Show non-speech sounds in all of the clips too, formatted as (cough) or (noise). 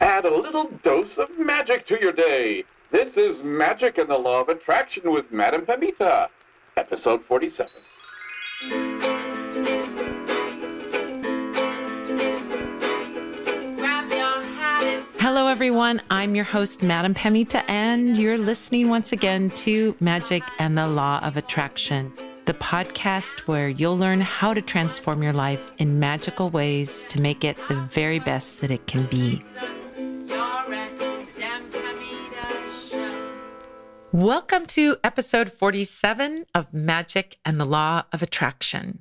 Add a little dose of magic to your day. This is Magic and the Law of Attraction with Madame Pamita, episode 47. Hello, everyone. I'm your host, Madame Pamita, and you're listening once again to Magic and the Law of Attraction, the podcast where you'll learn how to transform your life in magical ways to make it the very best that it can be. Welcome to episode 47 of Magic and the Law of Attraction.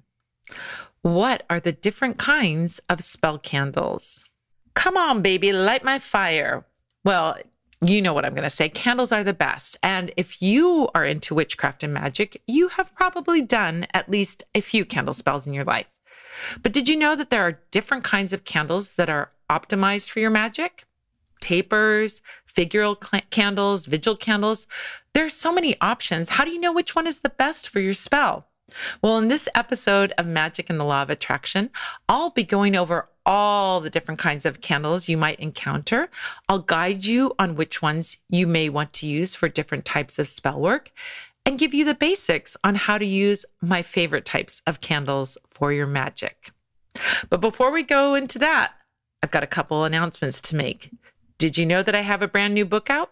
What are the different kinds of spell candles? Come on, baby, light my fire. Well, you know what I'm going to say. Candles are the best. And if you are into witchcraft and magic, you have probably done at least a few candle spells in your life. But did you know that there are different kinds of candles that are optimized for your magic? Tapers, figural candles, vigil candles. There are so many options. How do you know which one is the best for your spell? Well, in this episode of Magic and the Law of Attraction, I'll be going over all the different kinds of candles you might encounter. I'll guide you on which ones you may want to use for different types of spell work and give you the basics on how to use my favorite types of candles for your magic. But before we go into that, I've got a couple announcements to make. Did you know that I have a brand new book out?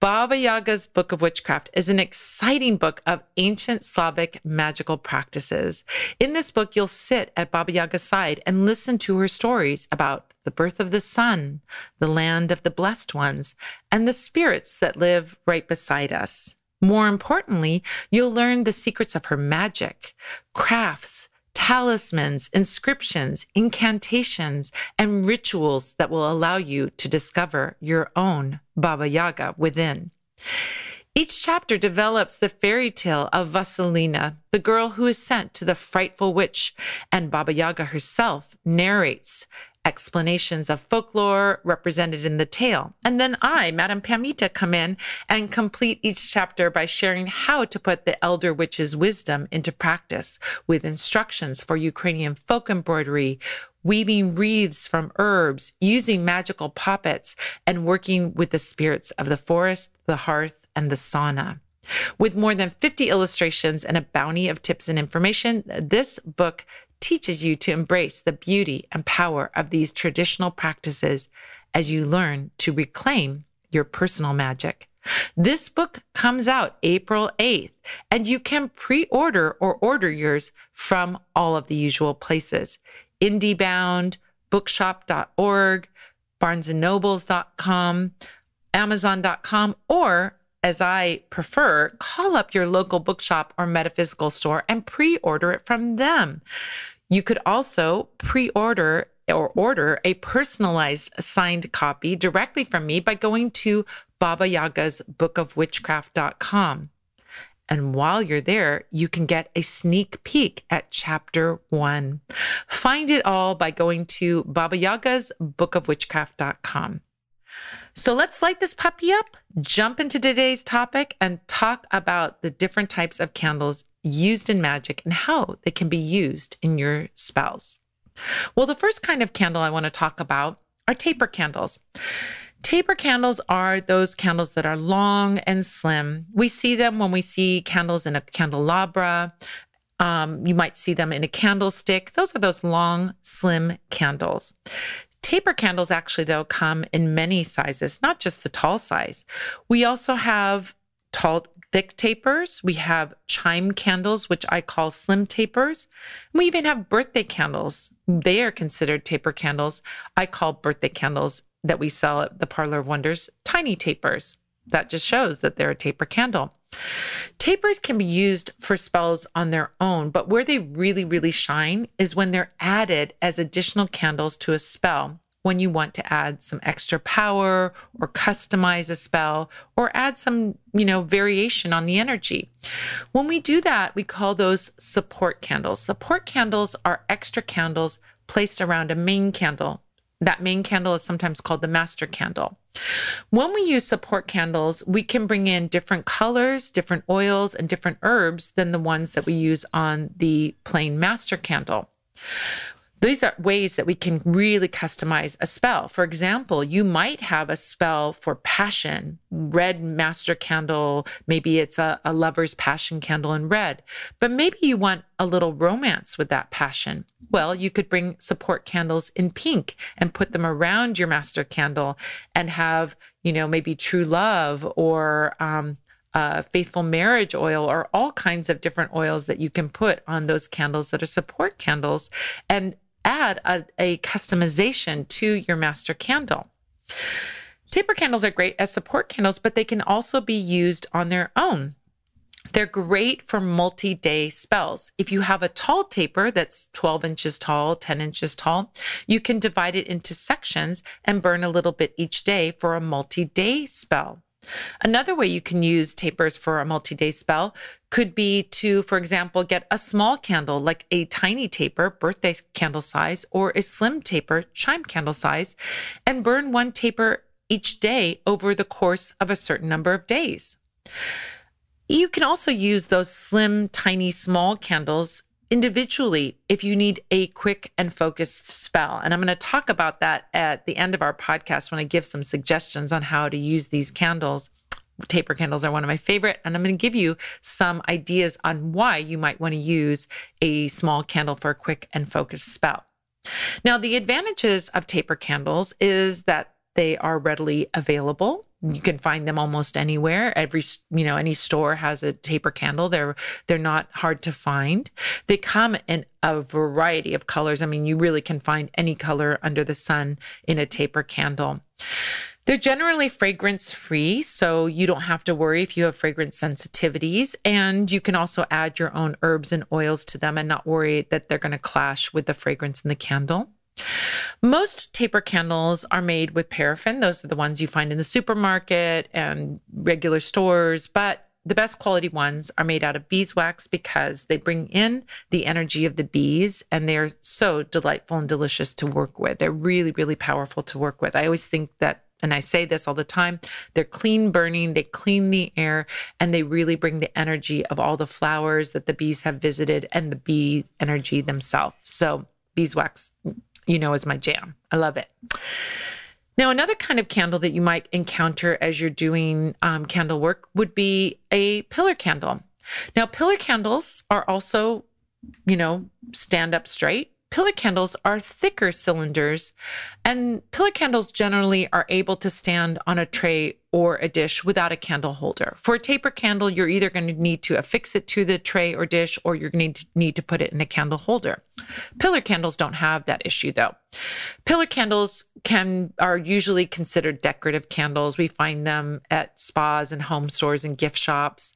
Baba Yaga's Book of Witchcraft is an exciting book of ancient Slavic magical practices. In this book, you'll sit at Baba Yaga's side and listen to her stories about the birth of the sun, the land of the blessed ones, and the spirits that live right beside us. More importantly, you'll learn the secrets of her magic, crafts, talismans, inscriptions, incantations, and rituals that will allow you to discover your own Baba Yaga within. Each chapter develops the fairy tale of Vasilisa, the girl who is sent to the frightful witch, and Baba Yaga herself narrates explanations of folklore represented in the tale. And then I, Madame Pamita, come in and complete each chapter by sharing how to put the elder witch's wisdom into practice with instructions for Ukrainian folk embroidery, weaving wreaths from herbs, using magical puppets, and working with the spirits of the forest, the hearth, and the sauna. With more than 50 illustrations and a bounty of tips and information, this book teaches you to embrace the beauty and power of these traditional practices as you learn to reclaim your personal magic. This book comes out April 8th, and you can pre order or order yours from all of the usual places IndieBound, bookshop.org, barnesandnobles.com, amazon.com, or as I prefer, call up your local bookshop or metaphysical store and pre order it from them. You could also pre order or order a personalized signed copy directly from me by going to Baba Yaga's bookofwitchcraft.com. And while you're there, you can get a sneak peek at chapter one. Find it all by going to Baba Yaga's bookofwitchcraft.com. So let's light this puppy up, jump into today's topic, and talk about the different types of candles used in magic and how they can be used in your spells. Well, the first kind of candle I want to talk about are taper candles. Taper candles are those candles that are long and slim. We see them when we see candles in a candelabra. Um, you might see them in a candlestick. Those are those long, slim candles. Taper candles actually, though, come in many sizes, not just the tall size. We also have tall, thick tapers. We have chime candles, which I call slim tapers. We even have birthday candles. They are considered taper candles. I call birthday candles that we sell at the Parlor of Wonders tiny tapers. That just shows that they're a taper candle. Tapers can be used for spells on their own, but where they really, really shine is when they're added as additional candles to a spell when you want to add some extra power or customize a spell or add some, you know, variation on the energy. When we do that, we call those support candles. Support candles are extra candles placed around a main candle. That main candle is sometimes called the master candle. When we use support candles, we can bring in different colors, different oils, and different herbs than the ones that we use on the plain master candle. These are ways that we can really customize a spell. For example, you might have a spell for passion, red master candle. Maybe it's a, a lover's passion candle in red, but maybe you want a little romance with that passion. Well, you could bring support candles in pink and put them around your master candle and have, you know, maybe true love or, um, uh, faithful marriage oil or all kinds of different oils that you can put on those candles that are support candles and add a, a customization to your master candle. Taper candles are great as support candles, but they can also be used on their own. They're great for multi day spells. If you have a tall taper that's 12 inches tall, 10 inches tall, you can divide it into sections and burn a little bit each day for a multi day spell. Another way you can use tapers for a multi day spell could be to, for example, get a small candle like a tiny taper, birthday candle size, or a slim taper, chime candle size, and burn one taper each day over the course of a certain number of days. You can also use those slim, tiny, small candles individually if you need a quick and focused spell. And I'm going to talk about that at the end of our podcast when I give some suggestions on how to use these candles. Taper candles are one of my favorite, and I'm going to give you some ideas on why you might want to use a small candle for a quick and focused spell. Now, the advantages of taper candles is that they are readily available you can find them almost anywhere. Every you know any store has a taper candle. They're they're not hard to find. They come in a variety of colors. I mean you really can find any color under the sun in a taper candle. They're generally fragrance free, so you don't have to worry if you have fragrance sensitivities. And you can also add your own herbs and oils to them and not worry that they're going to clash with the fragrance in the candle. Most taper candles are made with paraffin. Those are the ones you find in the supermarket and regular stores, but the best quality ones are made out of beeswax because they bring in the energy of the bees and they're so delightful and delicious to work with. They're really, really powerful to work with. I always think that and I say this all the time, they're clean burning, they clean the air, and they really bring the energy of all the flowers that the bees have visited and the bee energy themselves. So, beeswax you know, is my jam. I love it. Now, another kind of candle that you might encounter as you're doing um, candle work would be a pillar candle. Now, pillar candles are also, you know, stand up straight Pillar candles are thicker cylinders, and pillar candles generally are able to stand on a tray or a dish without a candle holder. For a taper candle, you're either going to need to affix it to the tray or dish, or you're going to need to put it in a candle holder. Pillar candles don't have that issue though. Pillar candles can are usually considered decorative candles. We find them at spas and home stores and gift shops.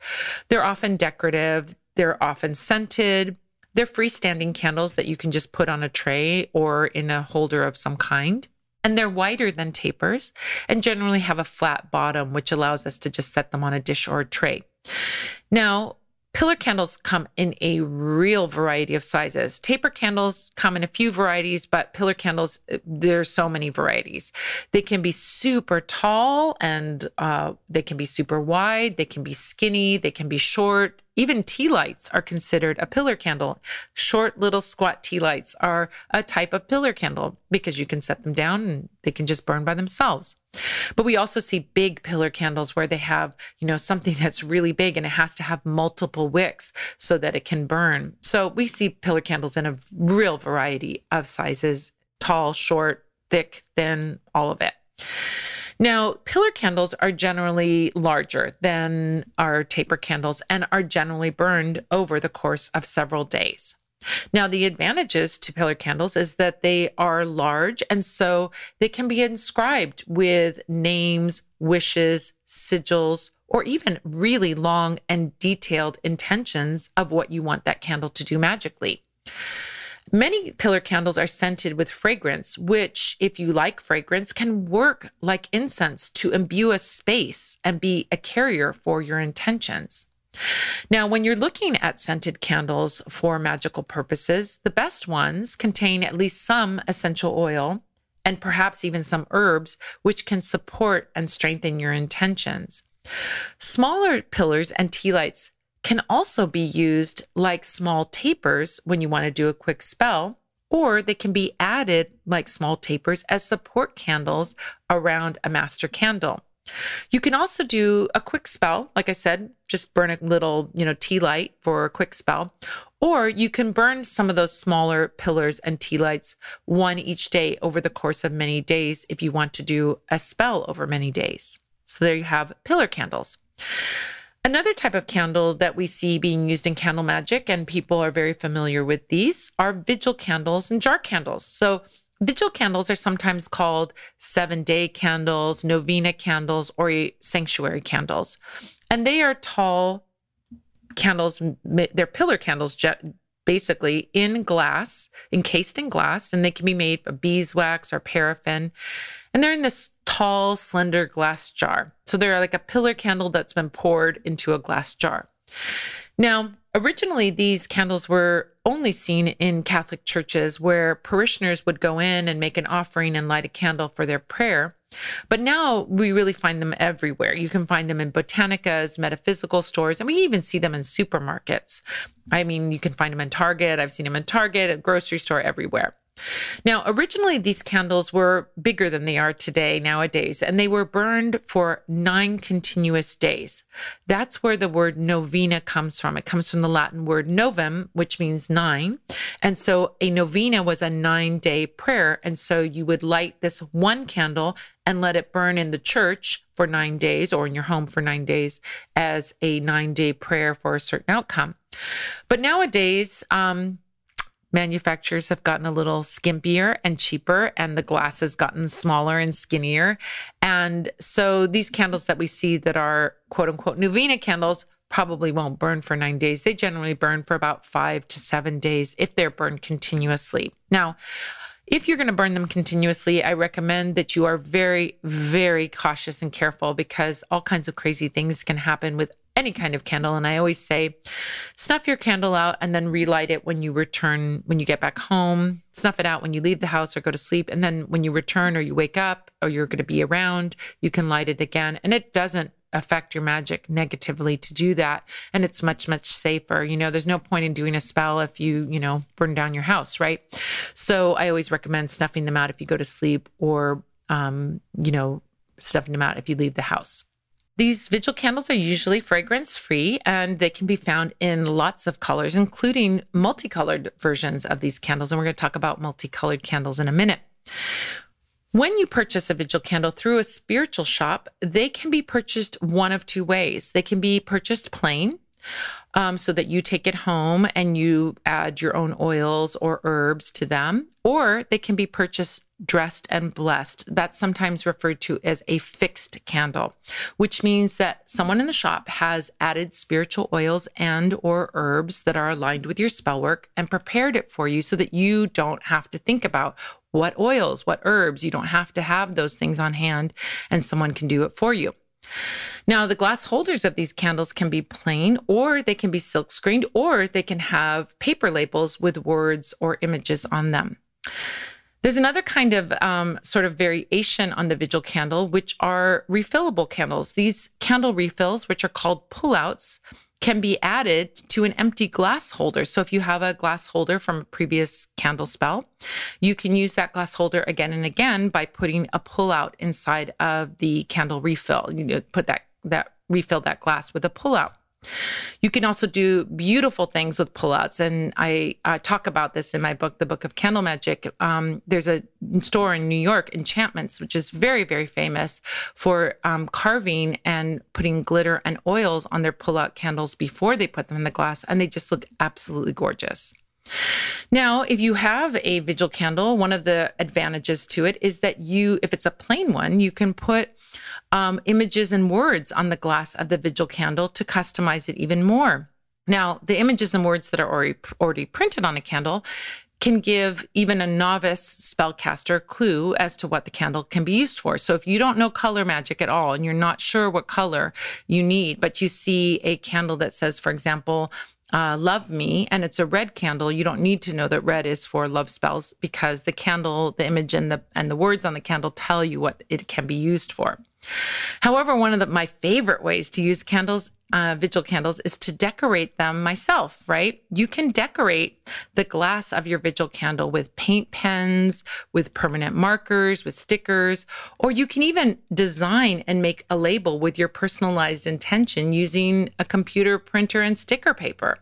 They're often decorative. They're often scented they're freestanding candles that you can just put on a tray or in a holder of some kind. And they're wider than tapers and generally have a flat bottom, which allows us to just set them on a dish or a tray. Now, Pillar candles come in a real variety of sizes. Taper candles come in a few varieties, but pillar candles, there's so many varieties. They can be super tall and uh, they can be super wide. They can be skinny. They can be short. Even tea lights are considered a pillar candle. Short little squat tea lights are a type of pillar candle because you can set them down and they can just burn by themselves. But we also see big pillar candles where they have, you know, something (laughs) that's really big and it has to have multiple wicks so that it can burn. So we see pillar candles in a real variety of sizes, tall, short, thick, thin, all of it. Now, pillar candles are generally larger than our taper candles and are generally burned over the course of several days. Now, the advantages to pillar candles is that they are large and so they can be inscribed with names, wishes, sigils, or even really long and detailed intentions of what you want that candle to do magically. Many pillar candles are scented with fragrance, which, if you like fragrance, can work like incense to imbue a space and be a carrier for your intentions. Now, when you're looking at scented candles for magical purposes, the best ones contain at least some essential oil and perhaps even some herbs, which can support and strengthen your intentions. Smaller pillars and tea lights can also be used like small tapers when you want to do a quick spell, or they can be added like small tapers as support candles around a master candle. You can also do a quick spell. Like I said, just burn a little, you know, tea light for a quick spell. Or you can burn some of those smaller pillars and tea lights, one each day over the course of many days if you want to do a spell over many days. So there you have pillar candles. Another type of candle that we see being used in candle magic, and people are very familiar with these, are vigil candles and jar candles. So Vigil candles are sometimes called seven day candles, novena candles, or sanctuary candles. And they are tall candles, they're pillar candles, basically in glass, encased in glass, and they can be made of beeswax or paraffin. And they're in this tall, slender glass jar. So they're like a pillar candle that's been poured into a glass jar. Now, originally, these candles were only seen in Catholic churches where parishioners would go in and make an offering and light a candle for their prayer. But now we really find them everywhere. You can find them in botanicas, metaphysical stores, and we even see them in supermarkets. I mean, you can find them in Target. I've seen them in Target, a grocery store, everywhere. Now, originally, these candles were bigger than they are today nowadays, and they were burned for nine continuous days. That's where the word novena comes from. It comes from the Latin word novem, which means nine. And so a novena was a nine day prayer. And so you would light this one candle and let it burn in the church for nine days or in your home for nine days as a nine day prayer for a certain outcome. But nowadays, um, manufacturers have gotten a little skimpier and cheaper, and the glass has gotten smaller and skinnier. And so these candles that we see that are quote unquote novena candles probably won't burn for nine days. They generally burn for about five to seven days if they're burned continuously. Now, if you're going to burn them continuously, I recommend that you are very, very cautious and careful because all kinds of crazy things can happen with any kind of candle. And I always say, snuff your candle out and then relight it when you return, when you get back home. Snuff it out when you leave the house or go to sleep. And then when you return or you wake up or you're going to be around, you can light it again. And it doesn't affect your magic negatively to do that. And it's much, much safer. You know, there's no point in doing a spell if you, you know, burn down your house, right? So I always recommend snuffing them out if you go to sleep or, um, you know, snuffing them out if you leave the house. These vigil candles are usually fragrance free and they can be found in lots of colors, including multicolored versions of these candles. And we're going to talk about multicolored candles in a minute. When you purchase a vigil candle through a spiritual shop, they can be purchased one of two ways. They can be purchased plain, um, so that you take it home and you add your own oils or herbs to them, or they can be purchased dressed and blessed. That's sometimes referred to as a fixed candle, which means that someone in the shop has added spiritual oils and or herbs that are aligned with your spell work and prepared it for you so that you don't have to think about what oils, what herbs. You don't have to have those things on hand and someone can do it for you. Now, the glass holders of these candles can be plain or they can be silk screened or they can have paper labels with words or images on them. There's another kind of um, sort of variation on the vigil candle, which are refillable candles. These candle refills, which are called pullouts, can be added to an empty glass holder. So if you have a glass holder from a previous candle spell, you can use that glass holder again and again by putting a pullout inside of the candle refill. You know, put that that refill that glass with a pullout. You can also do beautiful things with pullouts. And I, I, talk about this in my book, The Book of Candle Magic. Um, there's a store in New York, Enchantments, which is very, very famous for um, carving and putting glitter and oils on their pullout candles before they put them in the glass. And they just look absolutely gorgeous. Now, if you have a vigil candle, one of the advantages to it is that you, if it's a plain one, you can put um, images and words on the glass of the vigil candle to customize it even more. Now, the images and words that are already, already printed on a candle can give even a novice spellcaster a clue as to what the candle can be used for. So if you don't know color magic at all and you're not sure what color you need, but you see a candle that says, for example, uh, love me and it's a red candle you don't need to know that red is for love spells because the candle the image and the and the words on the candle tell you what it can be used for however one of the, my favorite ways to use candles uh, vigil candles is to decorate them myself, right? You can decorate the glass of your vigil candle with paint pens, with permanent markers, with stickers, or you can even design and make a label with your personalized intention using a computer printer and sticker paper.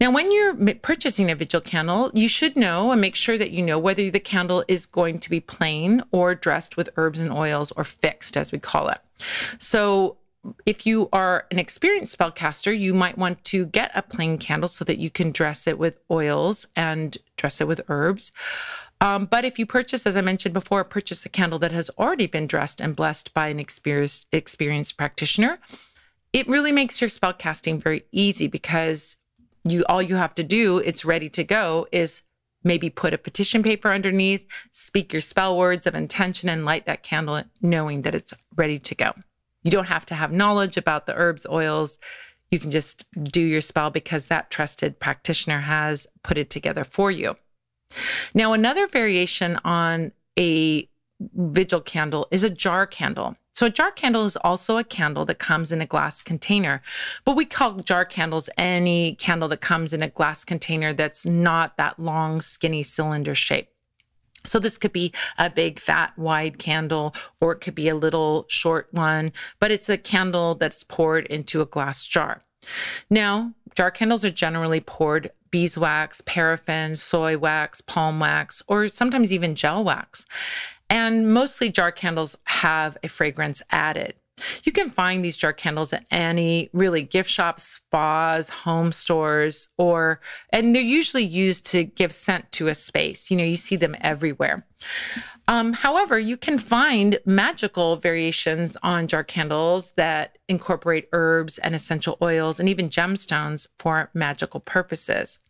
Now, when you're purchasing a vigil candle, you should know and make sure that you know whether the candle is going to be plain or dressed with herbs and oils or fixed, as we call it. So, if you are an experienced spellcaster, you might want to get a plain candle so that you can dress it with oils and dress it with herbs. Um, but if you purchase, as I mentioned before, purchase a candle that has already been dressed and blessed by an experienced, experienced practitioner, it really makes your spell casting very easy because you all you have to do, it's ready to go, is maybe put a petition paper underneath, speak your spell words of intention, and light that candle, knowing that it's ready to go. You don't have to have knowledge about the herbs, oils. You can just do your spell because that trusted practitioner has put it together for you. Now, another variation on a vigil candle is a jar candle. So a jar candle is also a candle that comes in a glass container. But we call jar candles any candle that comes in a glass container that's not that long, skinny cylinder shape. So this could be a big, fat, wide candle, or it could be a little short one, but it's a candle that's poured into a glass jar. Now, jar candles are generally poured beeswax, paraffin, soy wax, palm wax, or sometimes even gel wax. And mostly jar candles have a fragrance added. You can find these jar candles at any really gift shops, spas, home stores, or, and they're usually used to give scent to a space. You know, you see them everywhere. Um, however, you can find magical variations on jar candles that incorporate herbs and essential oils and even gemstones for magical purposes.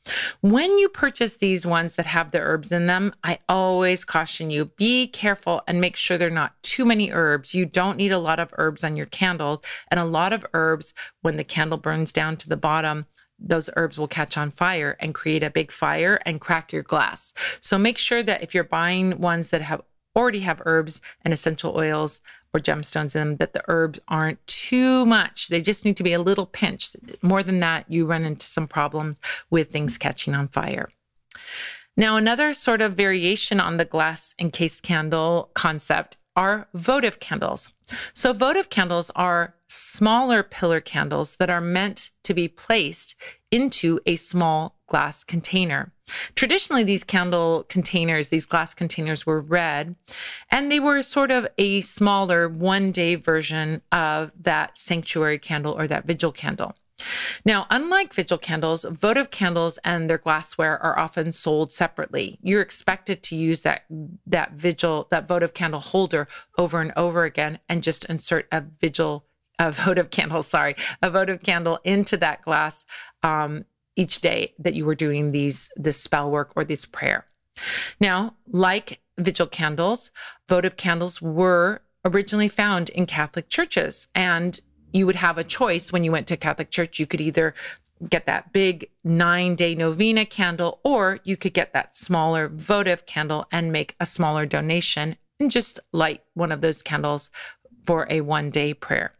When you purchase these ones that have the herbs in them, I always caution you be careful and make sure they're not too many herbs. You don't need a lot of herbs on your candles, and a lot of herbs when the candle burns down to the bottom those herbs will catch on fire and create a big fire and crack your glass. So make sure that if you're buying ones that have already have herbs and essential oils or gemstones in them, that the herbs aren't too much. They just need to be a little pinch. More than that, you run into some problems with things catching on fire. Now, another sort of variation on the glass encased candle concept are votive candles. So, votive candles are smaller pillar candles that are meant to be placed into a small glass container. Traditionally, these candle containers, these glass containers were red, and they were sort of a smaller one day version of that sanctuary candle or that vigil candle. Now, unlike vigil candles, votive candles and their glassware are often sold separately. You're expected to use that that vigil, that votive candle holder over and over again and just insert a vigil a (laughs) votive candle, sorry, a votive candle into that glass um, each day that you were doing these this spell work or this prayer. Now, like vigil candles, votive candles were originally found in Catholic churches and you would have a choice when you went to Catholic church. You could either get that big nine day novena candle, or you could get that smaller votive candle and make a smaller donation and just light one of those candles for a one day prayer.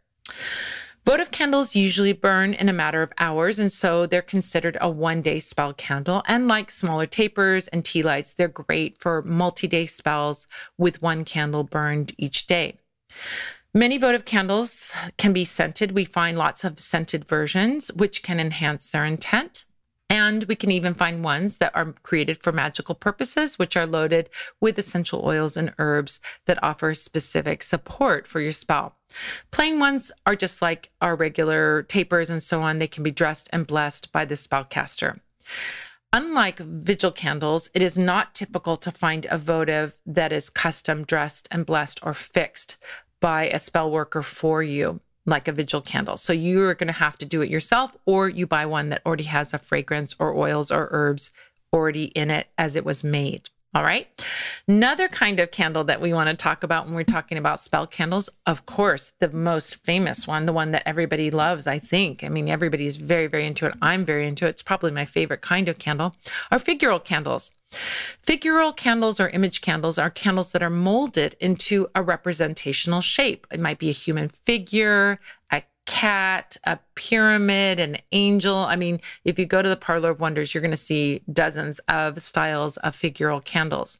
Votive candles usually burn in a matter of hours, and so they're considered a one day spell candle. And like smaller tapers and tea lights, they're great for multi day spells with one candle burned each day. Many votive candles can be scented. We find lots of scented versions, which can enhance their intent. And we can even find ones that are created for magical purposes, which are loaded with essential oils and herbs that offer specific support for your spell. Plain ones are just like our regular tapers and so on. They can be dressed and blessed by the spellcaster. Unlike vigil candles, it is not typical to find a votive that is custom dressed and blessed or fixed by a spell worker for you like a vigil candle. So you're going to have to do it yourself, or you buy one that already has a fragrance or oils or herbs already in it as it was made. All right. Another kind of candle that we want to talk about when we're talking about spell candles, of course, the most famous one, the one that everybody loves, I think. I mean, everybody is very, very into it. I'm very into it. It's probably my favorite kind of candle, are figural candles. Figural candles or image candles are candles that are molded into a representational shape. It might be a human figure, a cat, a pyramid, an angel. I mean, if you go to the Parlor of Wonders, you're going to see dozens of styles of figural candles.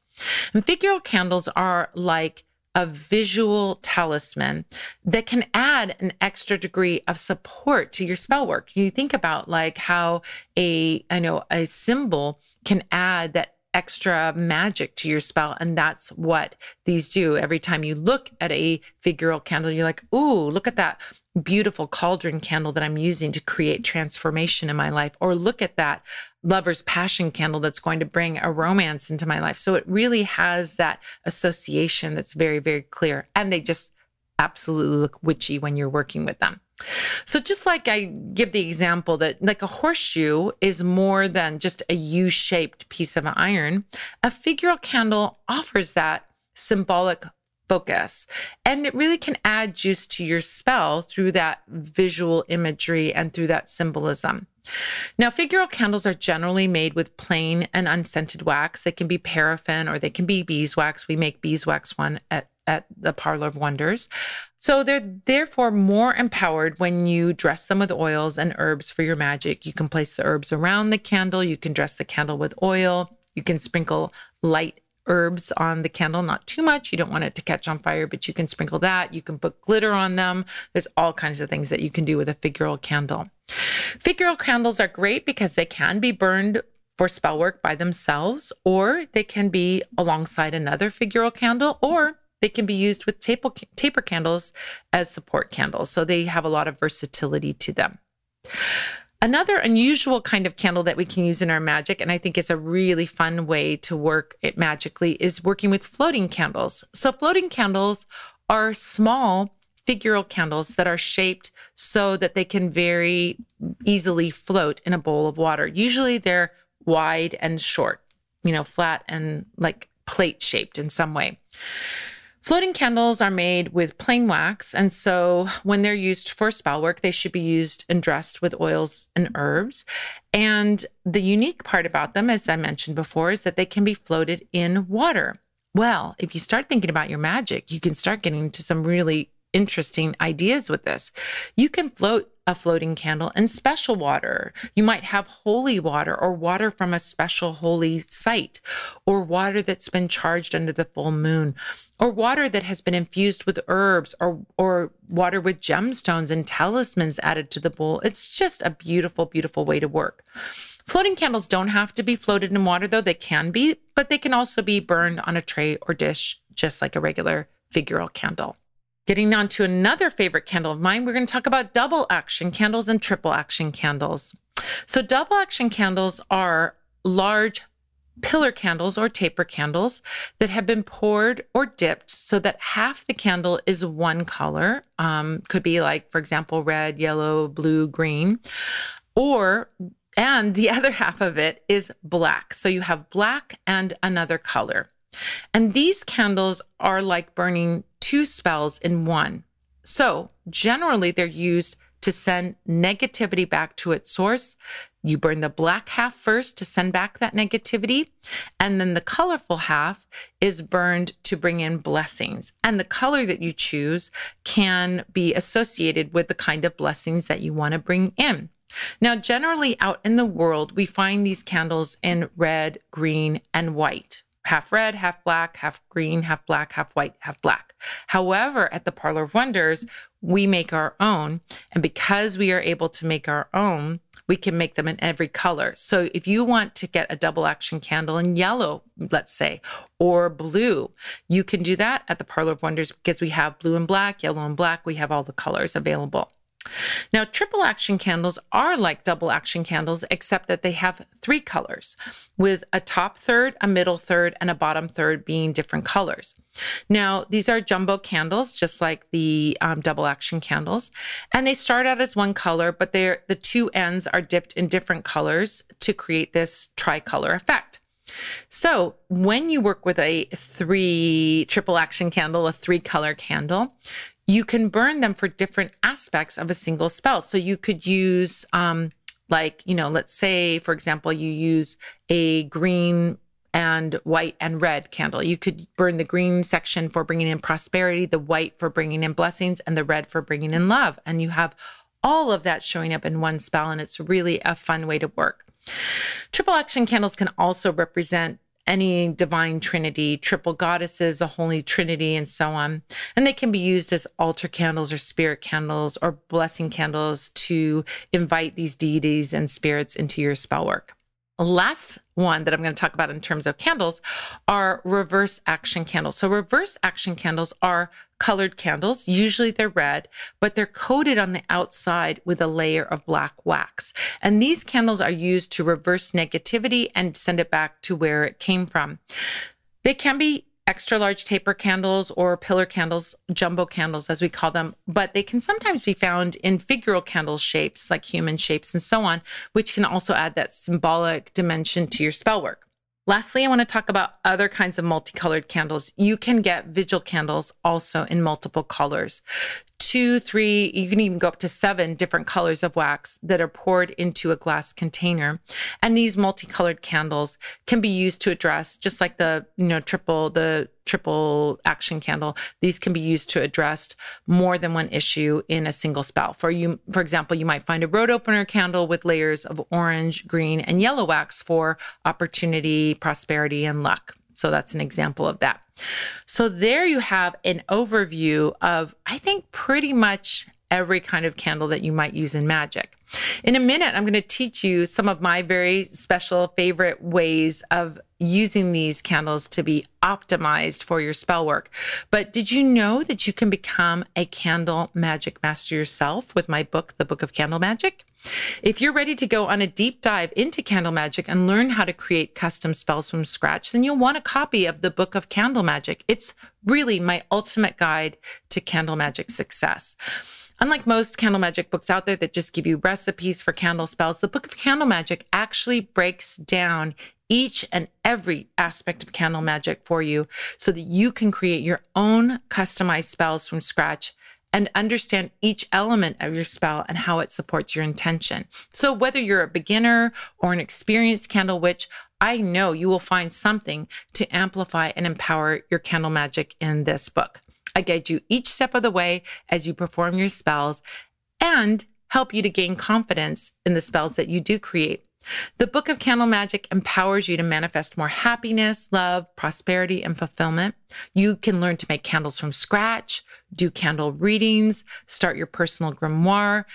And figural candles are like a visual talisman that can add an extra degree of support to your spell work. You think about like how a I know a symbol can add that extra magic to your spell. And that's what these do. Every time you look at a figural candle, you're like, ooh, look at that beautiful cauldron candle that I'm using to create transformation in my life. Or look at that lover's passion candle that's going to bring a romance into my life. So it really has that association that's very, very clear. And they just absolutely look witchy when you're working with them. So just like I give the example that like a horseshoe is more than just a U-shaped piece of iron, a figural candle offers that symbolic focus. And it really can add juice to your spell through that visual imagery and through that symbolism. Now, figural candles are generally made with plain and unscented wax. They can be paraffin or they can be beeswax. We make beeswax one at at the Parlor of Wonders. So they're therefore more empowered when you dress them with oils and herbs for your magic. You can place the herbs around the candle, you can dress the candle with oil, you can sprinkle light herbs on the candle, not too much. You don't want it to catch on fire, but you can sprinkle that. You can put glitter on them. There's all kinds of things that you can do with a figural candle. Figural candles are great because they can be burned for spell work by themselves, or they can be alongside another figural candle, or they can be used with taper, taper candles as support candles. So they have a lot of versatility to them. Another unusual kind of candle that we can use in our magic, and I think it's a really fun way to work it magically, is working with floating candles. So, floating candles are small figural candles that are shaped so that they can very easily float in a bowl of water. Usually they're wide and short, you know, flat and like plate shaped in some way. Floating candles are made with plain wax, and so when they're used for spell work, they should be used and dressed with oils and herbs. And the unique part about them, as I mentioned before, is that they can be floated in water. Well, if you start thinking about your magic, you can start getting into some really interesting ideas with this. You can float a floating candle and special water. You might have holy water or water from a special holy site, or water that's been charged under the full moon, or water that has been infused with herbs, or, or water with gemstones and talismans added to the bowl. It's just a beautiful, beautiful way to work. Floating candles don't have to be floated in water, though they can be, but they can also be burned on a tray or dish, just like a regular figural candle. Getting on to another favorite candle of mine, we're going to talk about double action candles and triple action candles. So, double action candles are large pillar candles or taper candles that have been poured or dipped so that half the candle is one color. Um, could be like, for example, red, yellow, blue, green, or and the (laughs) other half of it is black. So you have black and another color. And these candles are like burning two spells in one. So generally they're used to send negativity back to its source. You burn the black half first to send back that negativity. And then the colorful half is burned to bring in blessings. And the color that you choose can be associated with the kind of blessings that you want to bring in. Now, generally out in the world, we find these candles in red, green, and white half red, half black, half green, half black, half white, half black. However, at the Parlor of Wonders, we make our own. And because we are able to make our own, we can make them in every color. So if you want to get a double action candle in yellow, let's say, or blue, you can do that at the Parlor of Wonders because we have blue and black, yellow and black. We have all the colors available. Now, triple action candles are like double action candles, except that they have three colors, with a top third, a middle third, and a bottom third being different colors. Now, these are jumbo candles, just like the um, double action candles, and they start out as one color, but they're the two ends are dipped in different colors to create this tricolor effect. So, when you work with a three triple action candle, a three color candle, you can burn them for different aspects of a single spell. So you could use, um, like, you know, let's say, for example, you use a green and white and red candle. You could burn the green section for bringing in prosperity, the white for bringing in blessings, and the red for bringing in love. And you have all of that showing up in one spell. And it's really a fun way to work. Triple action candles can also represent any divine trinity, triple goddesses, a holy trinity, and so on. And they can be used as altar candles or spirit candles or blessing candles to invite these deities and spirits into your spell work. Last one that I'm going to talk about in terms of candles are reverse action candles. So, reverse action candles are colored candles. Usually they're red, but they're coated on the outside with a layer of black wax. And these candles are used to reverse negativity and send it back to where it came from. They can be extra large taper candles or pillar candles, jumbo candles as we call them, but they can sometimes be found in figural candle shapes like human shapes and so on, which can also add that symbolic dimension to your spell work. Lastly, I want to talk about other kinds of multicolored candles. You can get vigil candles also in multiple colors two, three, you can even go up to seven different colors of wax that are poured into a glass container. And these multicolored candles can be used to address, just like the, you know, triple, the triple action candle. These can be used to address more than one issue in a single spell. For you, for example, you might find a road opener candle with layers of orange, green, and yellow wax for opportunity, prosperity, and luck. So that's an example of that. So there you have an overview of, I think, pretty much every kind of candle that you might use in magic. In a minute, I'm going to teach you some of my very special favorite ways of using these candles to be optimized for your spell work. But did you know that you can become a candle magic master yourself with my book, The Book of Candle Magic? If you're ready to go on a deep dive into candle magic and learn how to create custom spells from scratch, then you'll want a copy of the Book of Candle Magic. It's really my ultimate guide to candle magic success. Unlike most candle magic books out there that just give you recipes for candle spells, the Book of Candle Magic actually breaks down each and every aspect of candle magic for you so that you can create your own customized spells from scratch and understand each element of your spell and how it supports your intention. So whether you're a beginner or an experienced candle witch, I know you will find something to amplify and empower your candle magic in this book. I guide you each step of the way as you perform your spells and help you to gain confidence in the spells that you do create. The Book of Candle Magic empowers you to manifest more happiness, love, prosperity, and fulfillment. You can learn to make candles from scratch, do candle readings, start your personal grimoire,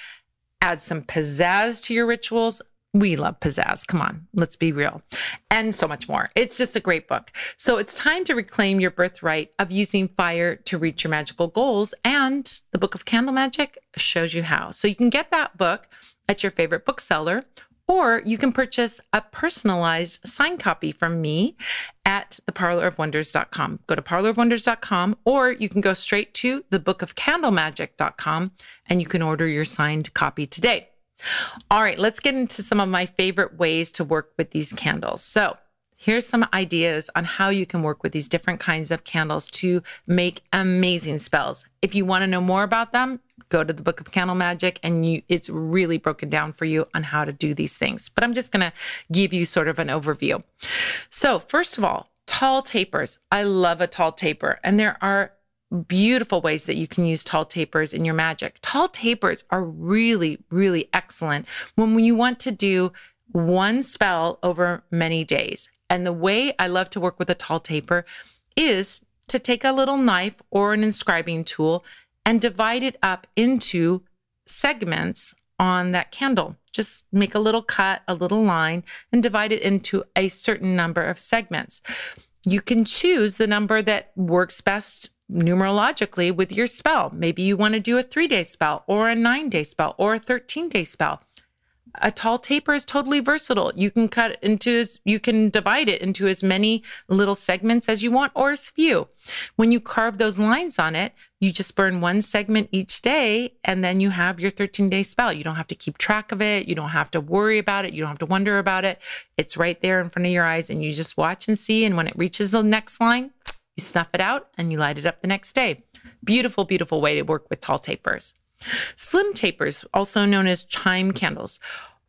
add some pizzazz to your rituals, we love pizzazz. Come on, let's be real. And so much more. It's just a great book. So it's time to reclaim your birthright of using fire to reach your magical goals. And the Book of Candle Magic shows you how. So you can get that book at your favorite bookseller, or you can purchase a personalized signed copy from me at theparlorofwonders.com. Go to parlorofwonders.com, or you can go straight to thebookofcandlemagic.com and you can order your signed copy today. All right, let's get into some of my favorite ways to work with these candles. So, here's some ideas on how you can work with these different kinds of candles to make amazing spells. If you want to know more about them, go to the Book of Candle Magic and you it's really broken down for you on how to do these things. But I'm just going to give you sort of an overview. So, first of all, tall tapers. I love a tall taper, and there are beautiful ways that you can use tall tapers in your magic. Tall tapers are really, really excellent when you want to do one spell over many days. And the way I love to work with a tall taper is to take a little knife or an inscribing tool and divide it up into segments on that candle. Just make a little cut, a little line, and divide it into a certain number of segments. You can choose the number that works best numerologically with your spell. Maybe you want to do a three day spell or a nine day spell or a 13 day spell. A tall taper is totally versatile. You can cut into, you can divide it into as many little segments as you want or as few. When you carve those lines on it, you just burn one segment each day and then you have your 13 day spell. You don't have to keep track of it. You don't have to worry about it. You don't have to wonder about it. It's right there in front of your eyes and you just watch and see. And when it reaches the next line, you snuff it out and you light it up the next day. Beautiful, beautiful way to work with tall tapers. Slim tapers, also known as chime candles,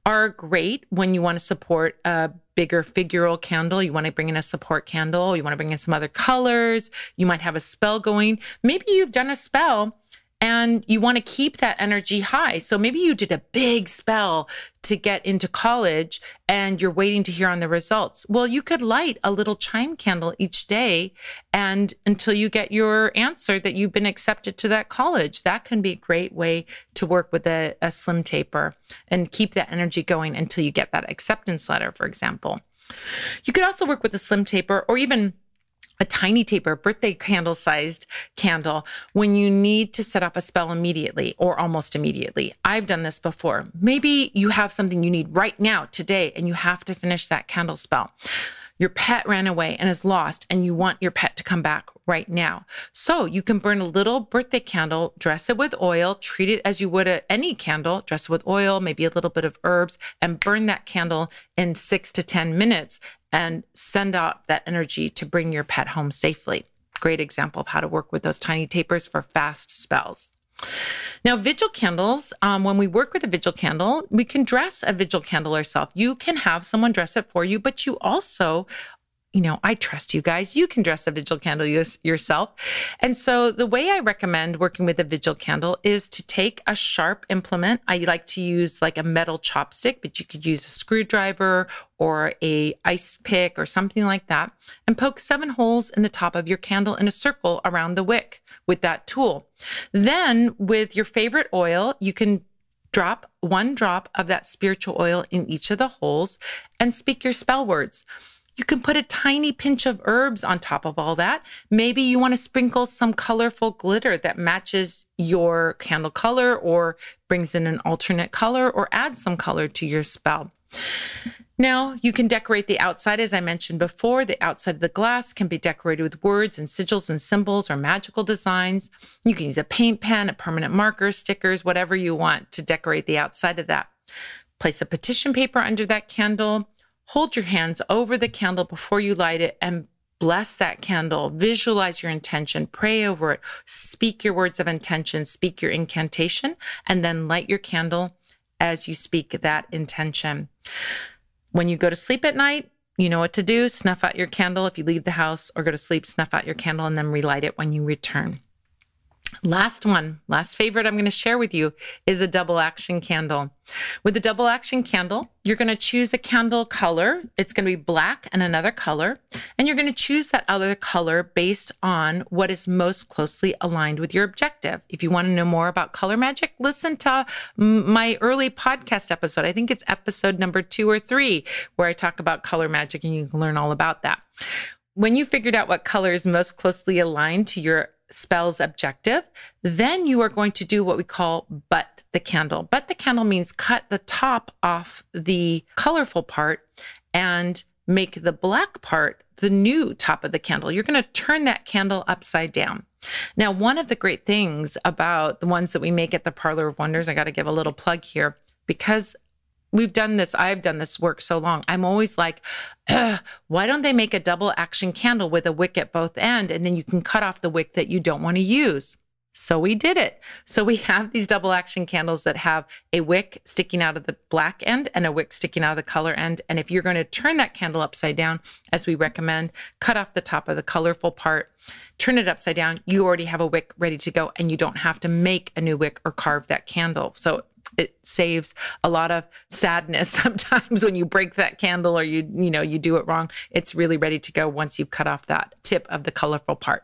are great when you want to support a bigger figural candle. You want to bring in a support candle. You want to bring in some other colors. You might have a spell going. Maybe you've done a spell and you want to keep that energy high. So maybe you did a big spell to get into college and you're waiting to hear on the results. Well, you could light a little chime candle each day and until you get your answer that you've been accepted to that college. That can be a great way to work with a, a slim taper and keep that energy going until you get that acceptance letter, for example. You could also work with a slim taper or even a tiny taper, birthday candle sized candle when you need to set off a spell immediately or almost immediately. I've done this before. Maybe you have something you need right now, today, and you have to finish that candle spell your pet ran away and is lost and you want your pet to come back right now. So you can burn a little birthday candle, dress it with oil, treat it as you would a, any candle, dress it with oil, maybe a little bit of herbs, and burn that candle in six to 10 minutes and send out that energy to bring your pet home safely. Great example of how to work with those tiny tapers for fast spells. Now, vigil candles, um, when we work with a vigil candle, we can dress a vigil candle ourselves. You can have someone dress it for you, but you also you know, I trust you guys. You can dress a vigil candle yourself. And so the way I recommend working with a vigil candle is to take a sharp implement. I like to use like a metal chopstick, but you could use a screwdriver or a ice pick or something like that and poke seven holes in the top of your candle in a circle around the wick with that tool. Then with your favorite oil, you can drop one drop of that spiritual oil in each of the holes and speak your spell words. You can put a tiny pinch of herbs on top of all that. Maybe you want to sprinkle some colorful glitter that matches your candle color or brings in an alternate color or adds some color to your spell. Now, you can decorate the outside, as I mentioned before. The outside of the glass can be decorated with words and sigils and symbols or magical designs. You can use a paint pen, a permanent marker, stickers, whatever you want to decorate the outside of that. Place a petition paper under that candle. Hold your hands over the candle before you light it and bless that candle. Visualize your intention, pray over it, speak your words of intention, speak your incantation, and then light your candle as you speak that intention. When you go to sleep at night, you know what to do. Snuff out your candle if you leave the house or go to sleep, snuff out your candle and then relight it when you return. Last one, last favorite I'm going to share with you is a double action candle. With a double action candle, you're going to choose a candle color. It's going to be black and another color. And you're going to choose that other color based on what is most closely aligned with your objective. If you want to know more about color magic, listen to my early podcast episode. I think it's episode number two or three, where I talk about color magic and you can learn all about that. When you figured out what color is most closely aligned to your spell's objective, then you are going to do what we call butt the candle. Butt the candle means cut the top off the colorful part and make the black part the new top of the candle. You're going to turn that candle upside down. Now, one of the great things about the ones that we make at the Parlor of Wonders, I got to give a little plug here because we've done this i've done this work so long i'm always like (clears throat) why don't they make a double action candle with a wick at both end and then you can cut off the wick that you don't want to use? So we did it. So we have these double action candles that have a wick sticking out of the black end and a wick sticking out of the color end and if you're going to turn that candle upside down as we recommend cut off the top of the colorful part turn it upside down you already have a wick ready to go and you don't have to make a new wick or carve that candle. So it saves a lot of sadness (laughs) sometimes when you break that candle or you you know you do it wrong. It's really ready to go once you've cut off that tip of the colorful part.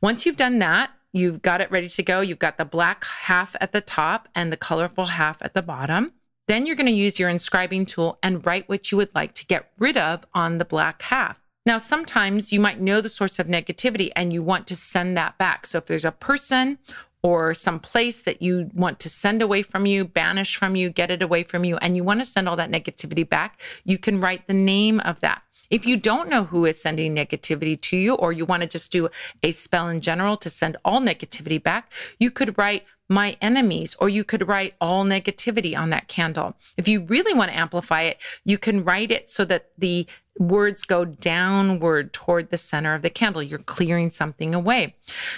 Once you've done that you've got it ready to go. You've got the black half at the top and the colorful half at the bottom. Then you're going to use your inscribing tool and write what you would like to get rid of on the black half. Now, sometimes you might know the source of negativity and you want to send that back. So if there's a person or some place that you want to send away from you, banish from you, get it away from you, and you want to send all that negativity back, you can write the name of that. If you don't know who is sending negativity to you, or you want to just do a spell in general to send all negativity back, you could write my enemies, or you could write all negativity on that candle. If you really want to amplify it, you can write it so that the words go downward toward the center of the candle. You're clearing something away.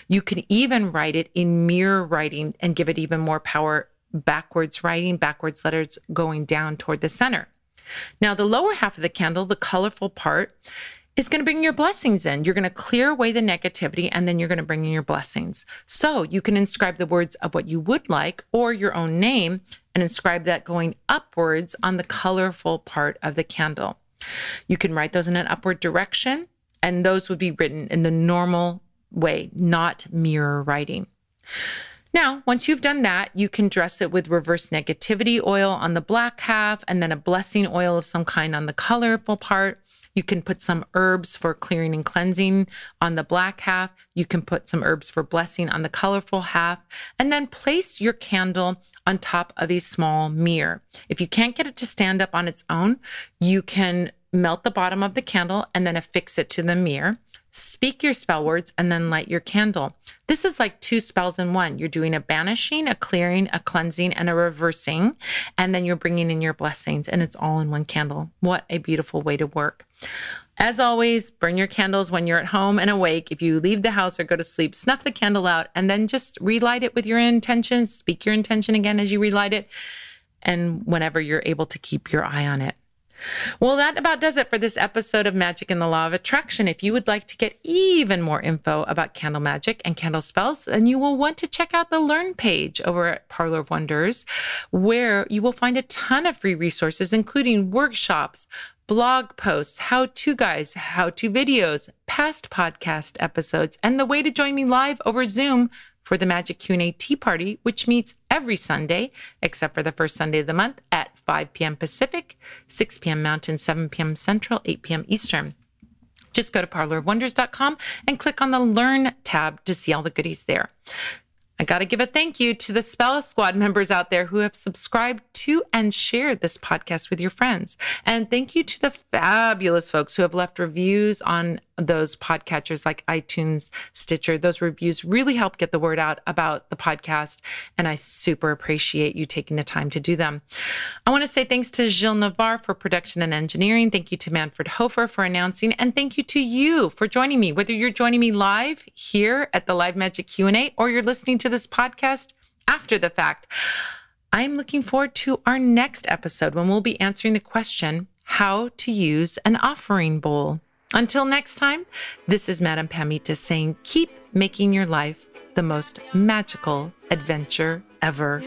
You can even write it in mirror writing and give it even more power backwards writing, backwards letters going down toward the center. Now, the lower half of the candle, the colorful part, is going to bring your blessings in. You're going to clear away the negativity and then you're going to bring in your blessings. So you can inscribe the words of what you would like or your own name and inscribe that going upwards on the colorful part of the candle. You can write those in an upward direction and those would be written in the normal way, not mirror writing. Now, once you've done that, you can dress it with reverse negativity oil on the black half and then a blessing oil of some kind on the colorful part. You can put some herbs for clearing and cleansing on the black half. You can put some herbs for blessing on the colorful half, and then place your candle on top of a small mirror. If you can't get it to stand up on its own, you can melt the bottom of the candle and then affix it to the mirror speak your spell words, and then light your candle. This is like two spells in one. You're doing a banishing, a clearing, a cleansing, and a reversing, and then you're bringing in your blessings, and it's all in one candle. What a beautiful way to work. As always, burn your candles when you're at home and awake. If you leave the house or go to sleep, snuff the candle out and then just relight it with your intentions. Speak your intention again as you relight it, and whenever you're able to keep your eye on it. Well, that about does it for this episode of Magic and the Law of Attraction. If you would like to get even more info about candle magic and candle spells, then you will want to check out the Learn page over at Parlor of Wonders, where you will find a ton of free resources, including workshops, blog posts, how to guides, how to videos, past podcast episodes, and the way to join me live over Zoom for the Magic Q&A Tea Party, which meets every Sunday, except for the first Sunday of the month at 5 p.m. Pacific, 6 p.m. Mountain, 7 p.m. Central, 8 p.m. Eastern. Just go to parlorofwonders.com and click on the Learn tab to see all the goodies there. I got to give a thank you to the Spell Squad members out there who have subscribed to and shared this podcast with your friends. And thank you to the fabulous folks who have left reviews on those podcatchers like iTunes, Stitcher. Those reviews really help get the word out about the podcast. And I super appreciate you taking the time to do them. I want to say thanks to Gilles Navarre for production and engineering. Thank you to Manfred Hofer for announcing. And thank you to you for joining me, whether you're joining me live here at the Live Magic Q&A or you're listening to this podcast after the fact. I'm looking forward to our next episode when we'll be answering the question, how to use an offering bowl. Until next time, this is Madame Pamita saying, keep making your life the most magical adventure ever.